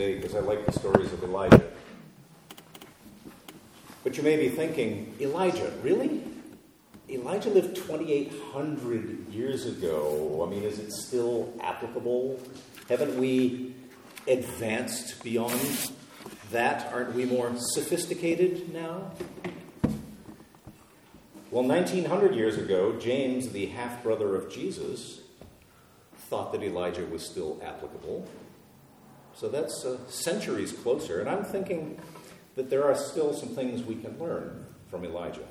today because I like the stories of Elijah. But you may be thinking, Elijah, really? Elijah lived 2,800 years ago. I mean, is it still applicable? Haven't we advanced beyond that? Aren't we more sophisticated now? Well, 1900 years ago, James, the half brother of Jesus, thought that Elijah was still applicable. So that's uh, centuries closer. And I'm thinking that there are still some things we can learn from Elijah.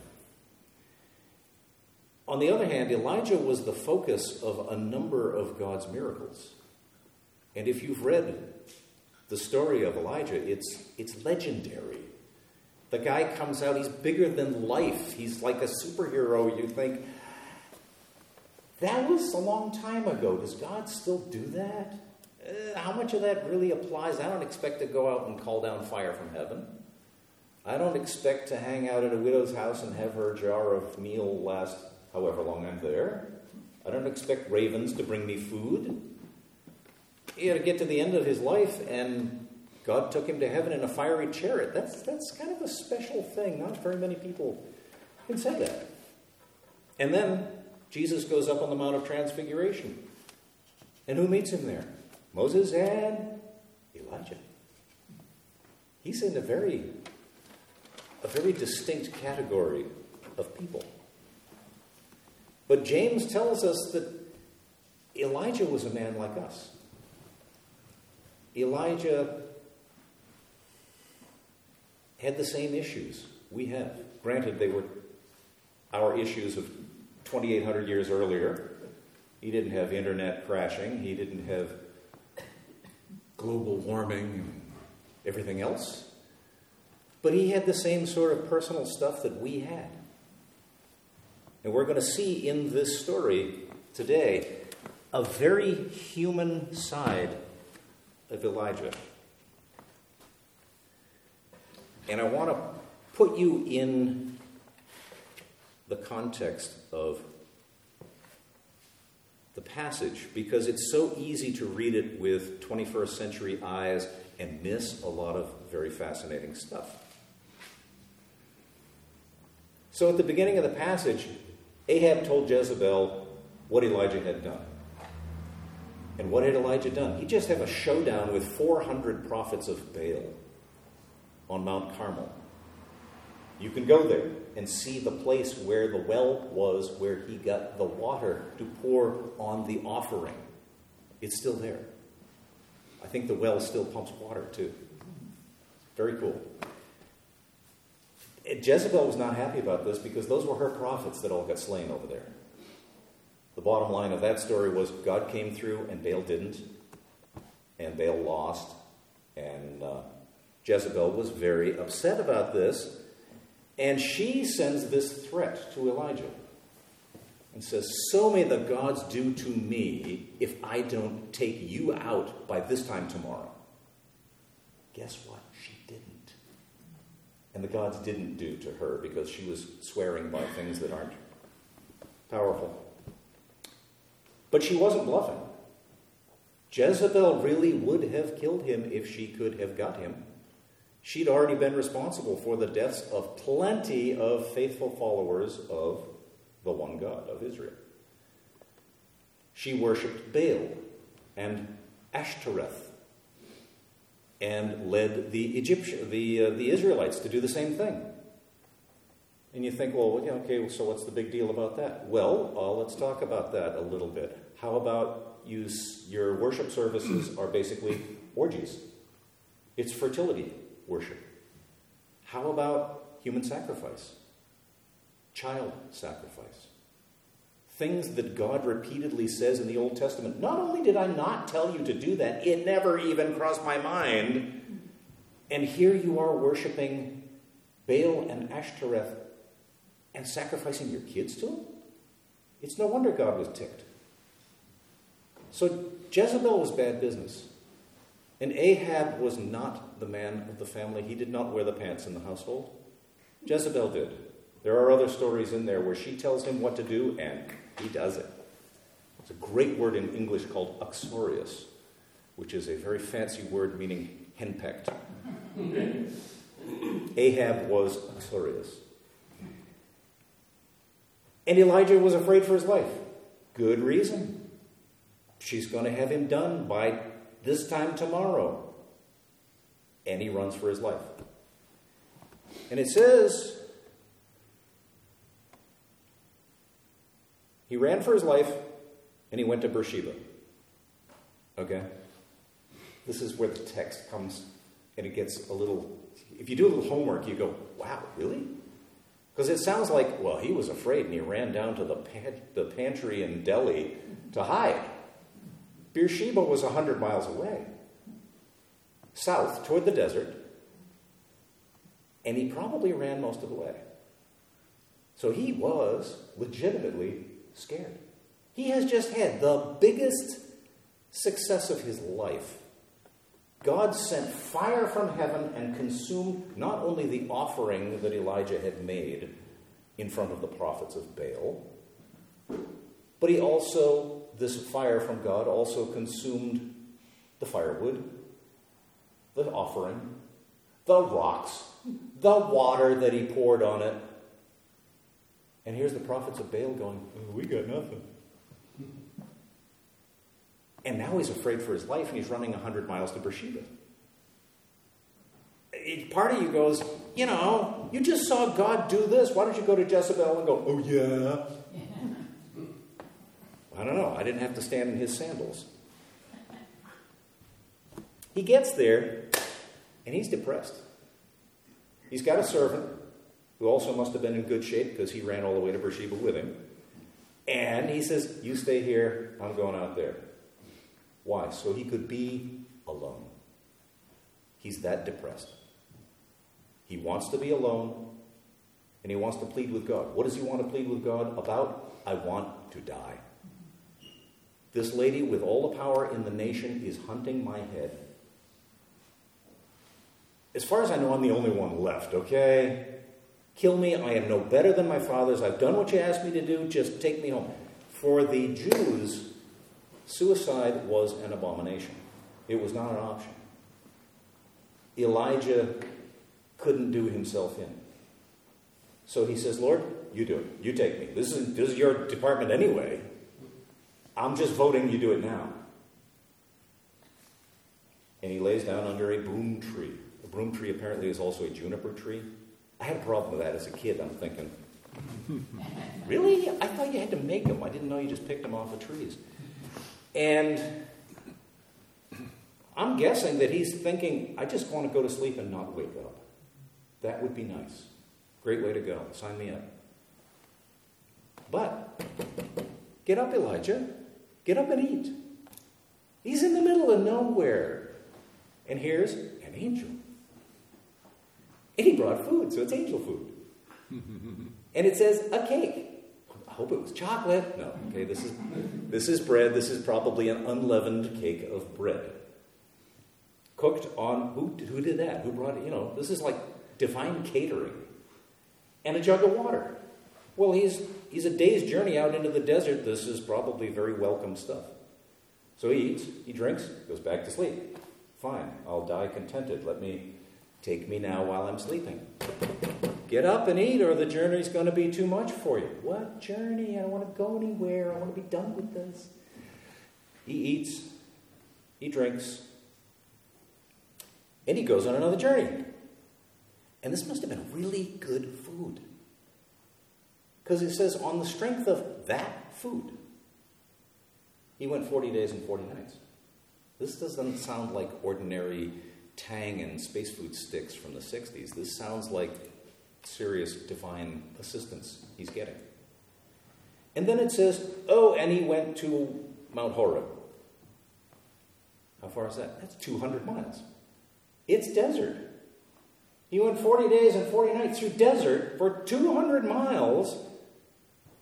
On the other hand, Elijah was the focus of a number of God's miracles. And if you've read the story of Elijah, it's, it's legendary. The guy comes out, he's bigger than life. He's like a superhero. You think, that was a long time ago. Does God still do that? Uh, how much of that really applies? I don't expect to go out and call down fire from heaven. I don't expect to hang out at a widow's house and have her jar of meal last however long I'm there. I don't expect ravens to bring me food. He had to get to the end of his life and God took him to heaven in a fiery chariot. That's, that's kind of a special thing. Not very many people can say that. And then Jesus goes up on the Mount of Transfiguration. And who meets him there? Moses and Elijah. He's in a very, a very distinct category of people. But James tells us that Elijah was a man like us. Elijah had the same issues we have. Granted, they were our issues of 2,800 years earlier. He didn't have internet crashing, he didn't have global warming and everything else. But he had the same sort of personal stuff that we had. And we're going to see in this story today a very human side of Elijah. And I want to put you in the context of the passage because it's so easy to read it with 21st century eyes and miss a lot of very fascinating stuff. So at the beginning of the passage, Ahab told Jezebel what Elijah had done. And what had Elijah done? He just had a showdown with 400 prophets of Baal on Mount Carmel. You can go there and see the place where the well was, where he got the water to pour on the offering. It's still there. I think the well still pumps water too. Very cool. Jezebel was not happy about this because those were her prophets that all got slain over there. The bottom line of that story was God came through and Baal didn't, and Baal lost, and uh, Jezebel was very upset about this, and she sends this threat to Elijah and says, So may the gods do to me if I don't take you out by this time tomorrow. Guess what? She didn't. And the gods didn't do to her because she was swearing by things that aren't powerful. But she wasn't bluffing. Jezebel really would have killed him if she could have got him. She'd already been responsible for the deaths of plenty of faithful followers of the one God of Israel. She worshipped Baal and Ashtoreth and led the Egyptian, the, uh, the Israelites to do the same thing. And you think, well, okay, so what's the big deal about that? Well, uh, let's talk about that a little bit. How about you, your worship services are basically orgies? It's fertility worship? How about human sacrifice? Child sacrifice? Things that God repeatedly says in the Old Testament. Not only did I not tell you to do that, it never even crossed my mind. And here you are worshiping Baal and Ashtoreth and sacrificing your kids to them? It's no wonder God was ticked. So Jezebel was bad business. And Ahab was not the man of the family. He did not wear the pants in the household. Jezebel did. There are other stories in there where she tells him what to do and he does it. It's a great word in English called uxorious, which is a very fancy word meaning henpecked. Ahab was uxorious. And Elijah was afraid for his life. Good reason. She's going to have him done by this time tomorrow. And he runs for his life. And it says he ran for his life and he went to Beersheba. Okay? This is where the text comes and it gets a little. If you do a little homework, you go, wow, really? Because it sounds like, well, he was afraid and he ran down to the, pan- the pantry in Delhi to hide. Beersheba was 100 miles away, south toward the desert, and he probably ran most of the way. So he was legitimately scared. He has just had the biggest success of his life. God sent fire from heaven and consumed not only the offering that Elijah had made in front of the prophets of Baal, but he also, this fire from God also consumed the firewood, the offering, the rocks, the water that he poured on it. And here's the prophets of Baal going, oh, We got nothing. And now he's afraid for his life and he's running 100 miles to Beersheba. Part of you goes, You know, you just saw God do this. Why don't you go to Jezebel and go, Oh, yeah? I don't know. I didn't have to stand in his sandals. He gets there and he's depressed. He's got a servant who also must have been in good shape because he ran all the way to Beersheba with him. And he says, You stay here, I'm going out there. Why? So he could be alone. He's that depressed. He wants to be alone and he wants to plead with God. What does he want to plead with God about? I want to die. This lady with all the power in the nation is hunting my head. As far as I know, I'm the only one left, okay? Kill me. I am no better than my fathers. I've done what you asked me to do. Just take me home. For the Jews, suicide was an abomination, it was not an option. Elijah couldn't do himself in. So he says, Lord, you do it. You take me. This is, this is your department anyway. I'm just voting you do it now. And he lays down under a broom tree. Broom tree apparently is also a juniper tree. I had a problem with that as a kid. I'm thinking, really? I thought you had to make them. I didn't know you just picked them off of trees. And I'm guessing that he's thinking, I just want to go to sleep and not wake up. That would be nice. Great way to go. Sign me up. But get up, Elijah. Get up and eat. He's in the middle of nowhere. And here's an angel. And he brought food, so it's angel food. and it says a cake. I hope it was chocolate. No, okay, this is this is bread. This is probably an unleavened cake of bread. Cooked on who who did that? Who brought it? You know, this is like divine catering. And a jug of water. Well, he's he's a day's journey out into the desert. This is probably very welcome stuff. So he eats, he drinks, goes back to sleep. Fine, I'll die contented. Let me take me now while I'm sleeping. Get up and eat, or the journey's going to be too much for you. What journey? I don't want to go anywhere. I want to be done with this. He eats, he drinks, and he goes on another journey. And this must have been really good food. Because it says, on the strength of that food, he went 40 days and 40 nights. This doesn't sound like ordinary Tang and space food sticks from the 60s. This sounds like serious divine assistance he's getting. And then it says, oh, and he went to Mount Horeb. How far is that? That's 200 miles. It's desert. He went 40 days and 40 nights through desert for 200 miles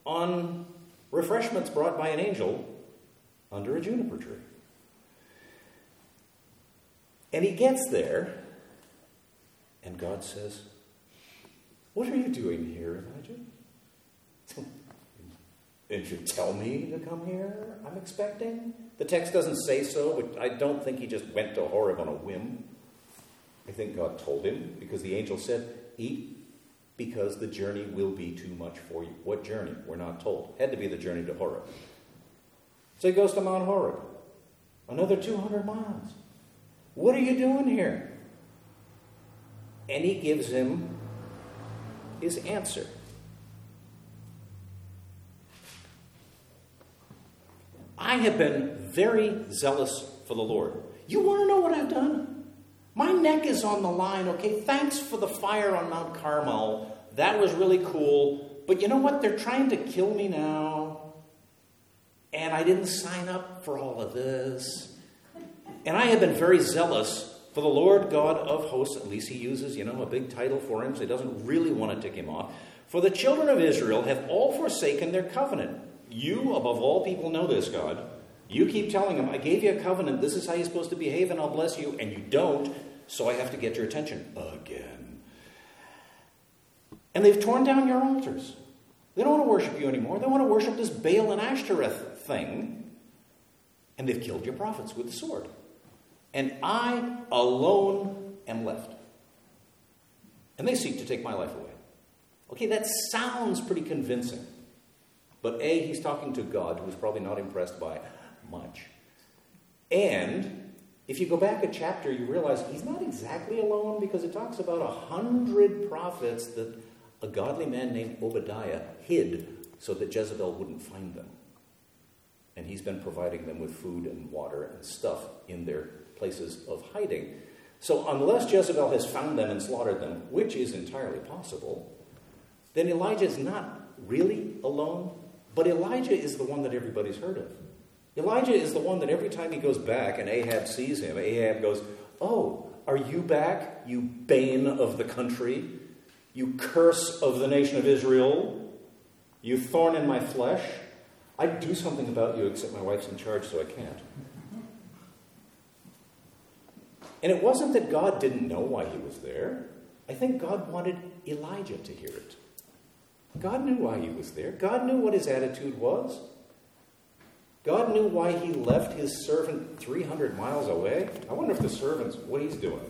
on refreshments brought by an angel under a juniper tree. And he gets there, and God says, What are you doing here, Elijah? Didn't you tell me to come here? I'm expecting. The text doesn't say so, but I don't think he just went to Horeb on a whim. I think God told him because the angel said, Eat because the journey will be too much for you. What journey? We're not told. Had to be the journey to Horeb. So he goes to Mount Horeb. Another 200 miles. What are you doing here? And he gives him his answer. I have been very zealous for the Lord. You want to know what I've done? My neck is on the line, okay? Thanks for the fire on Mount Carmel. That was really cool. But you know what? They're trying to kill me now. And I didn't sign up for all of this. And I have been very zealous for the Lord God of hosts. At least he uses, you know, a big title for him, so he doesn't really want to tick him off. For the children of Israel have all forsaken their covenant. You, above all people, know this, God. You keep telling them, I gave you a covenant, this is how you're supposed to behave, and I'll bless you, and you don't, so I have to get your attention again. And they've torn down your altars. They don't want to worship you anymore. They want to worship this Baal and Ashtoreth thing. And they've killed your prophets with the sword. And I alone am left. And they seek to take my life away. Okay, that sounds pretty convincing. But A, he's talking to God, who's probably not impressed by much. And if you go back a chapter, you realize he's not exactly alone because it talks about a hundred prophets that a godly man named Obadiah hid so that Jezebel wouldn't find them. And he's been providing them with food and water and stuff in their places of hiding. So, unless Jezebel has found them and slaughtered them, which is entirely possible, then Elijah is not really alone, but Elijah is the one that everybody's heard of. Elijah is the one that every time he goes back and Ahab sees him, Ahab goes, Oh, are you back, you bane of the country? You curse of the nation of Israel? You thorn in my flesh? I'd do something about you, except my wife's in charge, so I can't. And it wasn't that God didn't know why he was there. I think God wanted Elijah to hear it. God knew why he was there. God knew what his attitude was. God knew why he left his servant 300 miles away. I wonder if the servant's what he's doing.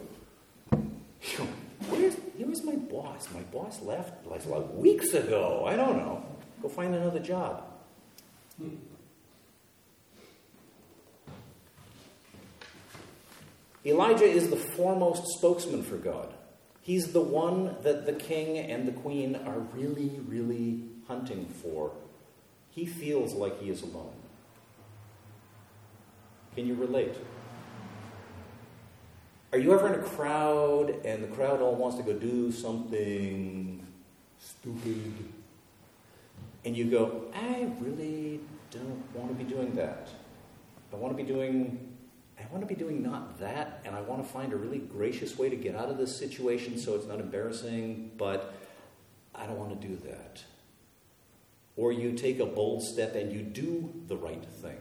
Where's, my boss? My boss left like, weeks ago. I don't know. Go find another job. Hmm. Elijah is the foremost spokesman for God. He's the one that the king and the queen are really, really hunting for. He feels like he is alone. Can you relate? Are you ever in a crowd and the crowd all wants to go do something stupid? And you go, I really don't want to be doing that. I want to be doing I want to be doing not that, and I want to find a really gracious way to get out of this situation so it's not embarrassing, but I don't want to do that. Or you take a bold step and you do the right thing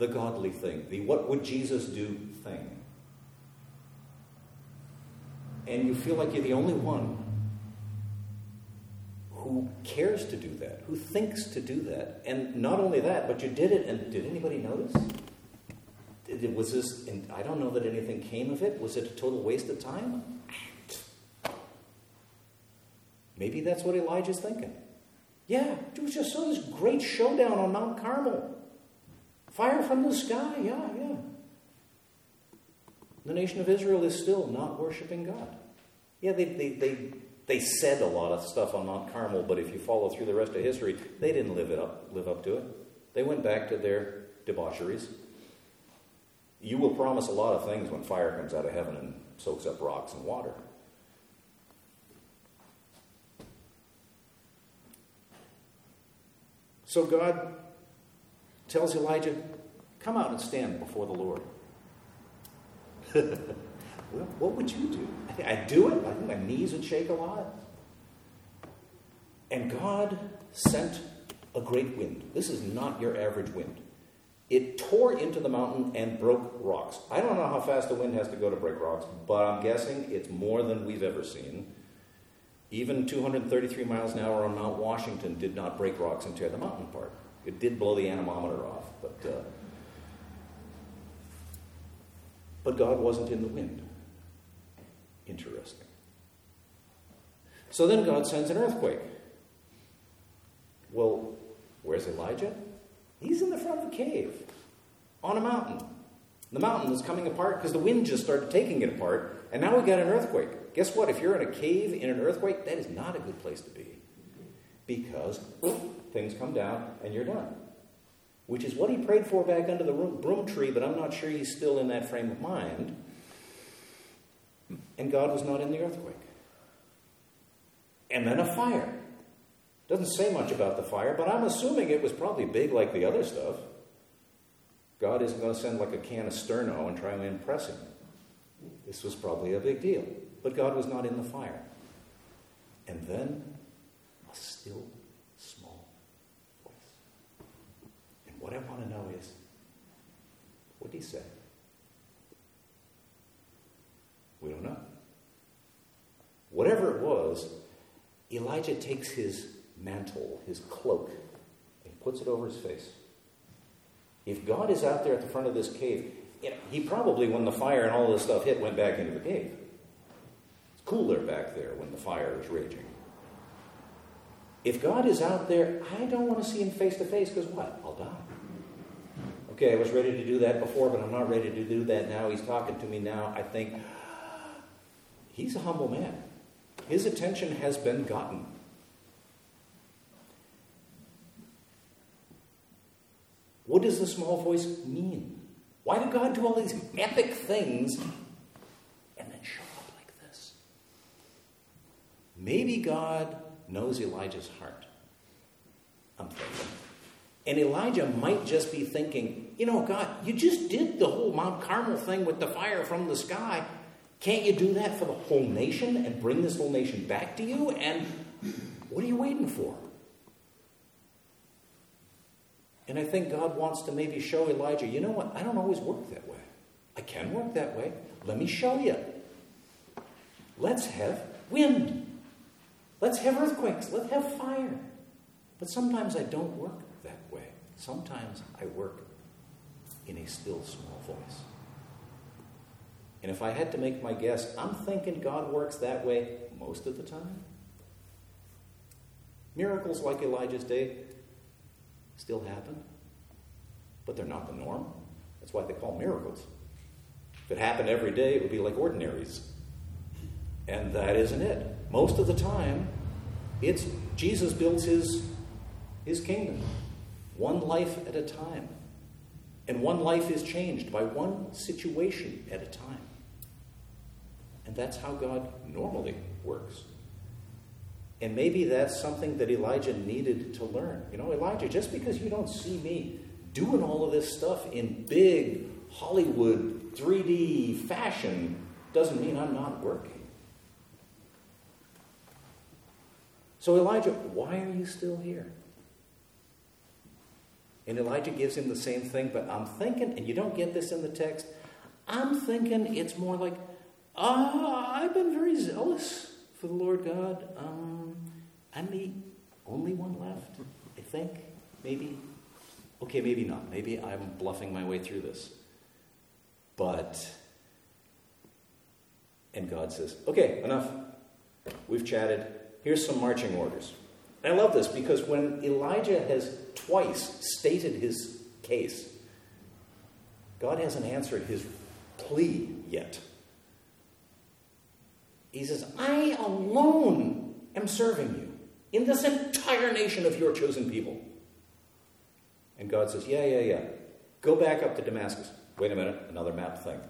the godly thing, the what would Jesus do thing. And you feel like you're the only one who cares to do that, who thinks to do that. And not only that, but you did it, and did anybody notice? Was this, and I don't know that anything came of it. Was it a total waste of time? Maybe that's what Elijah's thinking. Yeah, it was just so this great showdown on Mount Carmel. Fire from the sky, yeah, yeah. The nation of Israel is still not worshiping God. Yeah, they, they, they, they said a lot of stuff on Mount Carmel, but if you follow through the rest of history, they didn't live, it up, live up to it. They went back to their debaucheries. You will promise a lot of things when fire comes out of heaven and soaks up rocks and water. So God tells Elijah, Come out and stand before the Lord. well, what would you do? I'd do it. I think my knees would shake a lot. And God sent a great wind. This is not your average wind. It tore into the mountain and broke rocks. I don't know how fast the wind has to go to break rocks, but I'm guessing it's more than we've ever seen. Even 233 miles an hour on Mount Washington did not break rocks and tear the mountain apart. It did blow the anemometer off, but uh, but God wasn't in the wind. Interesting. So then God sends an earthquake. Well, where's Elijah? He's in the front of a cave on a mountain. The mountain is coming apart because the wind just started taking it apart, and now we got an earthquake. Guess what? If you're in a cave in an earthquake, that is not a good place to be because things come down and you're done. Which is what he prayed for back under the broom tree, but I'm not sure he's still in that frame of mind. And God was not in the earthquake. And then a fire. Doesn't say much about the fire, but I'm assuming it was probably big like the other stuff. God isn't going to send like a can of sterno and try and impress him. This was probably a big deal. But God was not in the fire. And then a still small voice. And what I want to know is what did he say? We don't know. Whatever it was, Elijah takes his mantle, his cloak, and puts it over his face. If God is out there at the front of this cave, you know, he probably, when the fire and all this stuff hit, went back into the cave. It's cooler back there when the fire is raging. If God is out there, I don't want to see him face to face because what? I'll die. Okay, I was ready to do that before, but I'm not ready to do that now. He's talking to me now. I think he's a humble man. His attention has been gotten. What does the small voice mean? Why did God do all these epic things and then show up like this? Maybe God knows Elijah's heart. I'm thinking. And Elijah might just be thinking, you know, God, you just did the whole Mount Carmel thing with the fire from the sky. Can't you do that for the whole nation and bring this whole nation back to you? And what are you waiting for? And I think God wants to maybe show Elijah, you know what? I don't always work that way. I can work that way. Let me show you. Let's have wind. Let's have earthquakes. Let's have fire. But sometimes I don't work that way. Sometimes I work in a still small voice. And if I had to make my guess, I'm thinking God works that way most of the time. Miracles like Elijah's day still happen, but they're not the norm. That's why they call miracles. If it happened every day, it would be like ordinaries. And that isn't it. Most of the time, it's Jesus builds his, his kingdom one life at a time. And one life is changed by one situation at a time. And that's how God normally works. And maybe that's something that Elijah needed to learn. You know, Elijah, just because you don't see me doing all of this stuff in big Hollywood 3D fashion doesn't mean I'm not working. So, Elijah, why are you still here? And Elijah gives him the same thing, but I'm thinking, and you don't get this in the text, I'm thinking it's more like, ah, I've been very zealous for the Lord God. Um, I'm the only one left, I think. Maybe. Okay, maybe not. Maybe I'm bluffing my way through this. But, and God says, okay, enough. We've chatted. Here's some marching orders. I love this because when Elijah has twice stated his case, God hasn't answered his plea yet. He says, I alone am serving you in this entire nation of your chosen people. And God says, Yeah, yeah, yeah. Go back up to Damascus. Wait a minute, another map thing.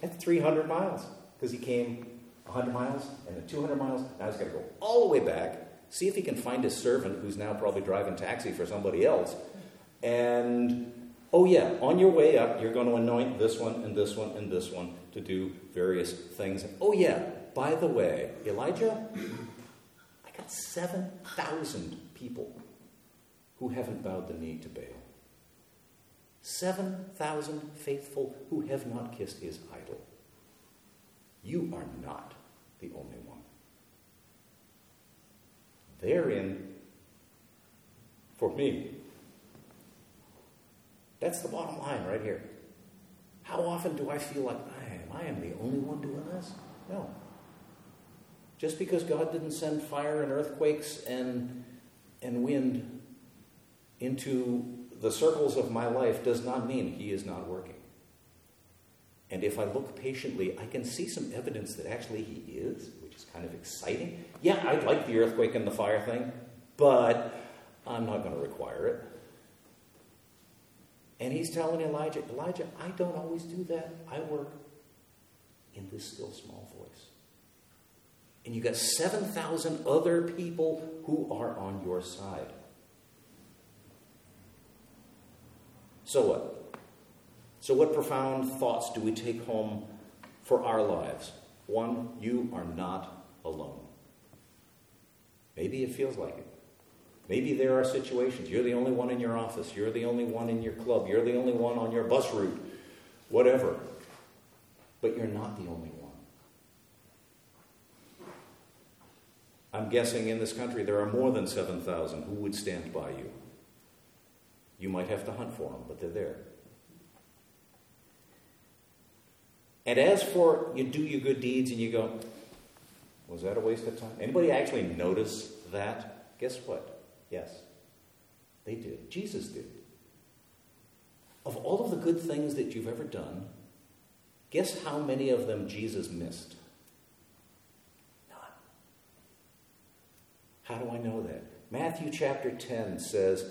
That's 300 miles because he came 100 miles and then 200 miles. Now he's got to go all the way back, see if he can find his servant who's now probably driving taxi for somebody else. And oh, yeah, on your way up, you're going to anoint this one and this one and this one to do various things. Oh, yeah, by the way, Elijah, 7,000 people who haven't bowed the knee to Baal. 7,000 faithful who have not kissed his idol. You are not the only one. Therein, for me, that's the bottom line right here. How often do I feel like I am, I am the only one doing this? No. Just because God didn't send fire and earthquakes and, and wind into the circles of my life does not mean He is not working. And if I look patiently, I can see some evidence that actually He is, which is kind of exciting. Yeah, I'd like the earthquake and the fire thing, but I'm not going to require it. And he's telling Elijah, Elijah, I don't always do that. I work in this still small voice. And you've got 7,000 other people who are on your side. So what? So, what profound thoughts do we take home for our lives? One, you are not alone. Maybe it feels like it. Maybe there are situations. You're the only one in your office. You're the only one in your club. You're the only one on your bus route. Whatever. But you're not the only one. I'm guessing in this country there are more than 7,000 who would stand by you. You might have to hunt for them, but they're there. And as for you do your good deeds and you go, was that a waste of time? Anybody actually notice that? Guess what? Yes, they did. Jesus did. Of all of the good things that you've ever done, guess how many of them Jesus missed? How do I know that? Matthew chapter 10 says,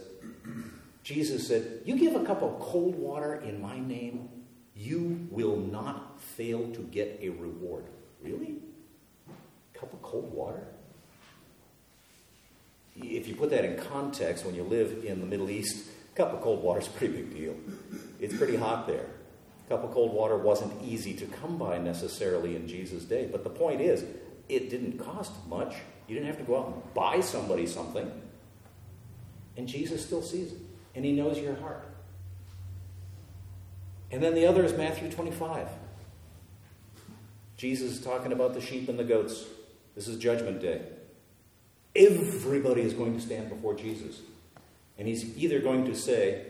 Jesus said, You give a cup of cold water in my name, you will not fail to get a reward. Really? A cup of cold water? if you put that in context, when you live in the Middle East, a cup of cold water is a pretty big deal. It's pretty hot there. A cup of cold water wasn't easy to come by necessarily in Jesus' day. But the point is, it didn't cost much. You didn't have to go out and buy somebody something. And Jesus still sees it. And he knows your heart. And then the other is Matthew 25. Jesus is talking about the sheep and the goats. This is Judgment Day. Everybody is going to stand before Jesus. And he's either going to say,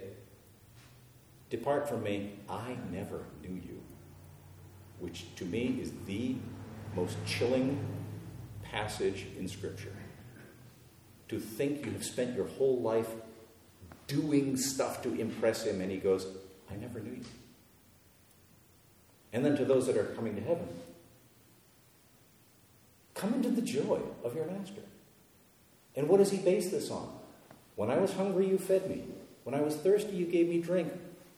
Depart from me, I never knew you. Which to me is the most chilling passage in Scripture. To think you have spent your whole life doing stuff to impress him, and he goes, I never knew you. And then to those that are coming to heaven, come into the joy of your master. And what does he base this on? When I was hungry, you fed me. When I was thirsty, you gave me drink.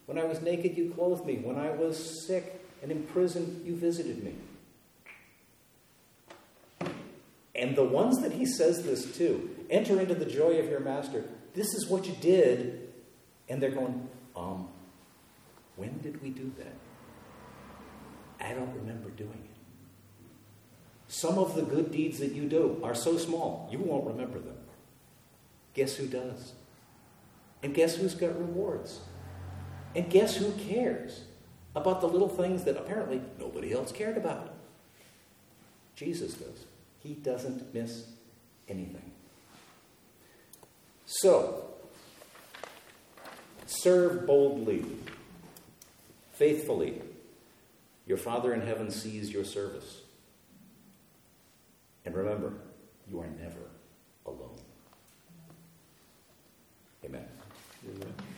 When I was naked, you clothed me. When I was sick and in prison, you visited me. And the ones that he says this to, enter into the joy of your master. This is what you did. And they're going, um, when did we do that? I don't remember doing it. Some of the good deeds that you do are so small, you won't remember them. Guess who does? And guess who's got rewards? And guess who cares about the little things that apparently nobody else cared about? Jesus does. He doesn't miss anything. So, serve boldly, faithfully. Your Father in heaven sees your service. And remember, you are never alone. Amen. Amen.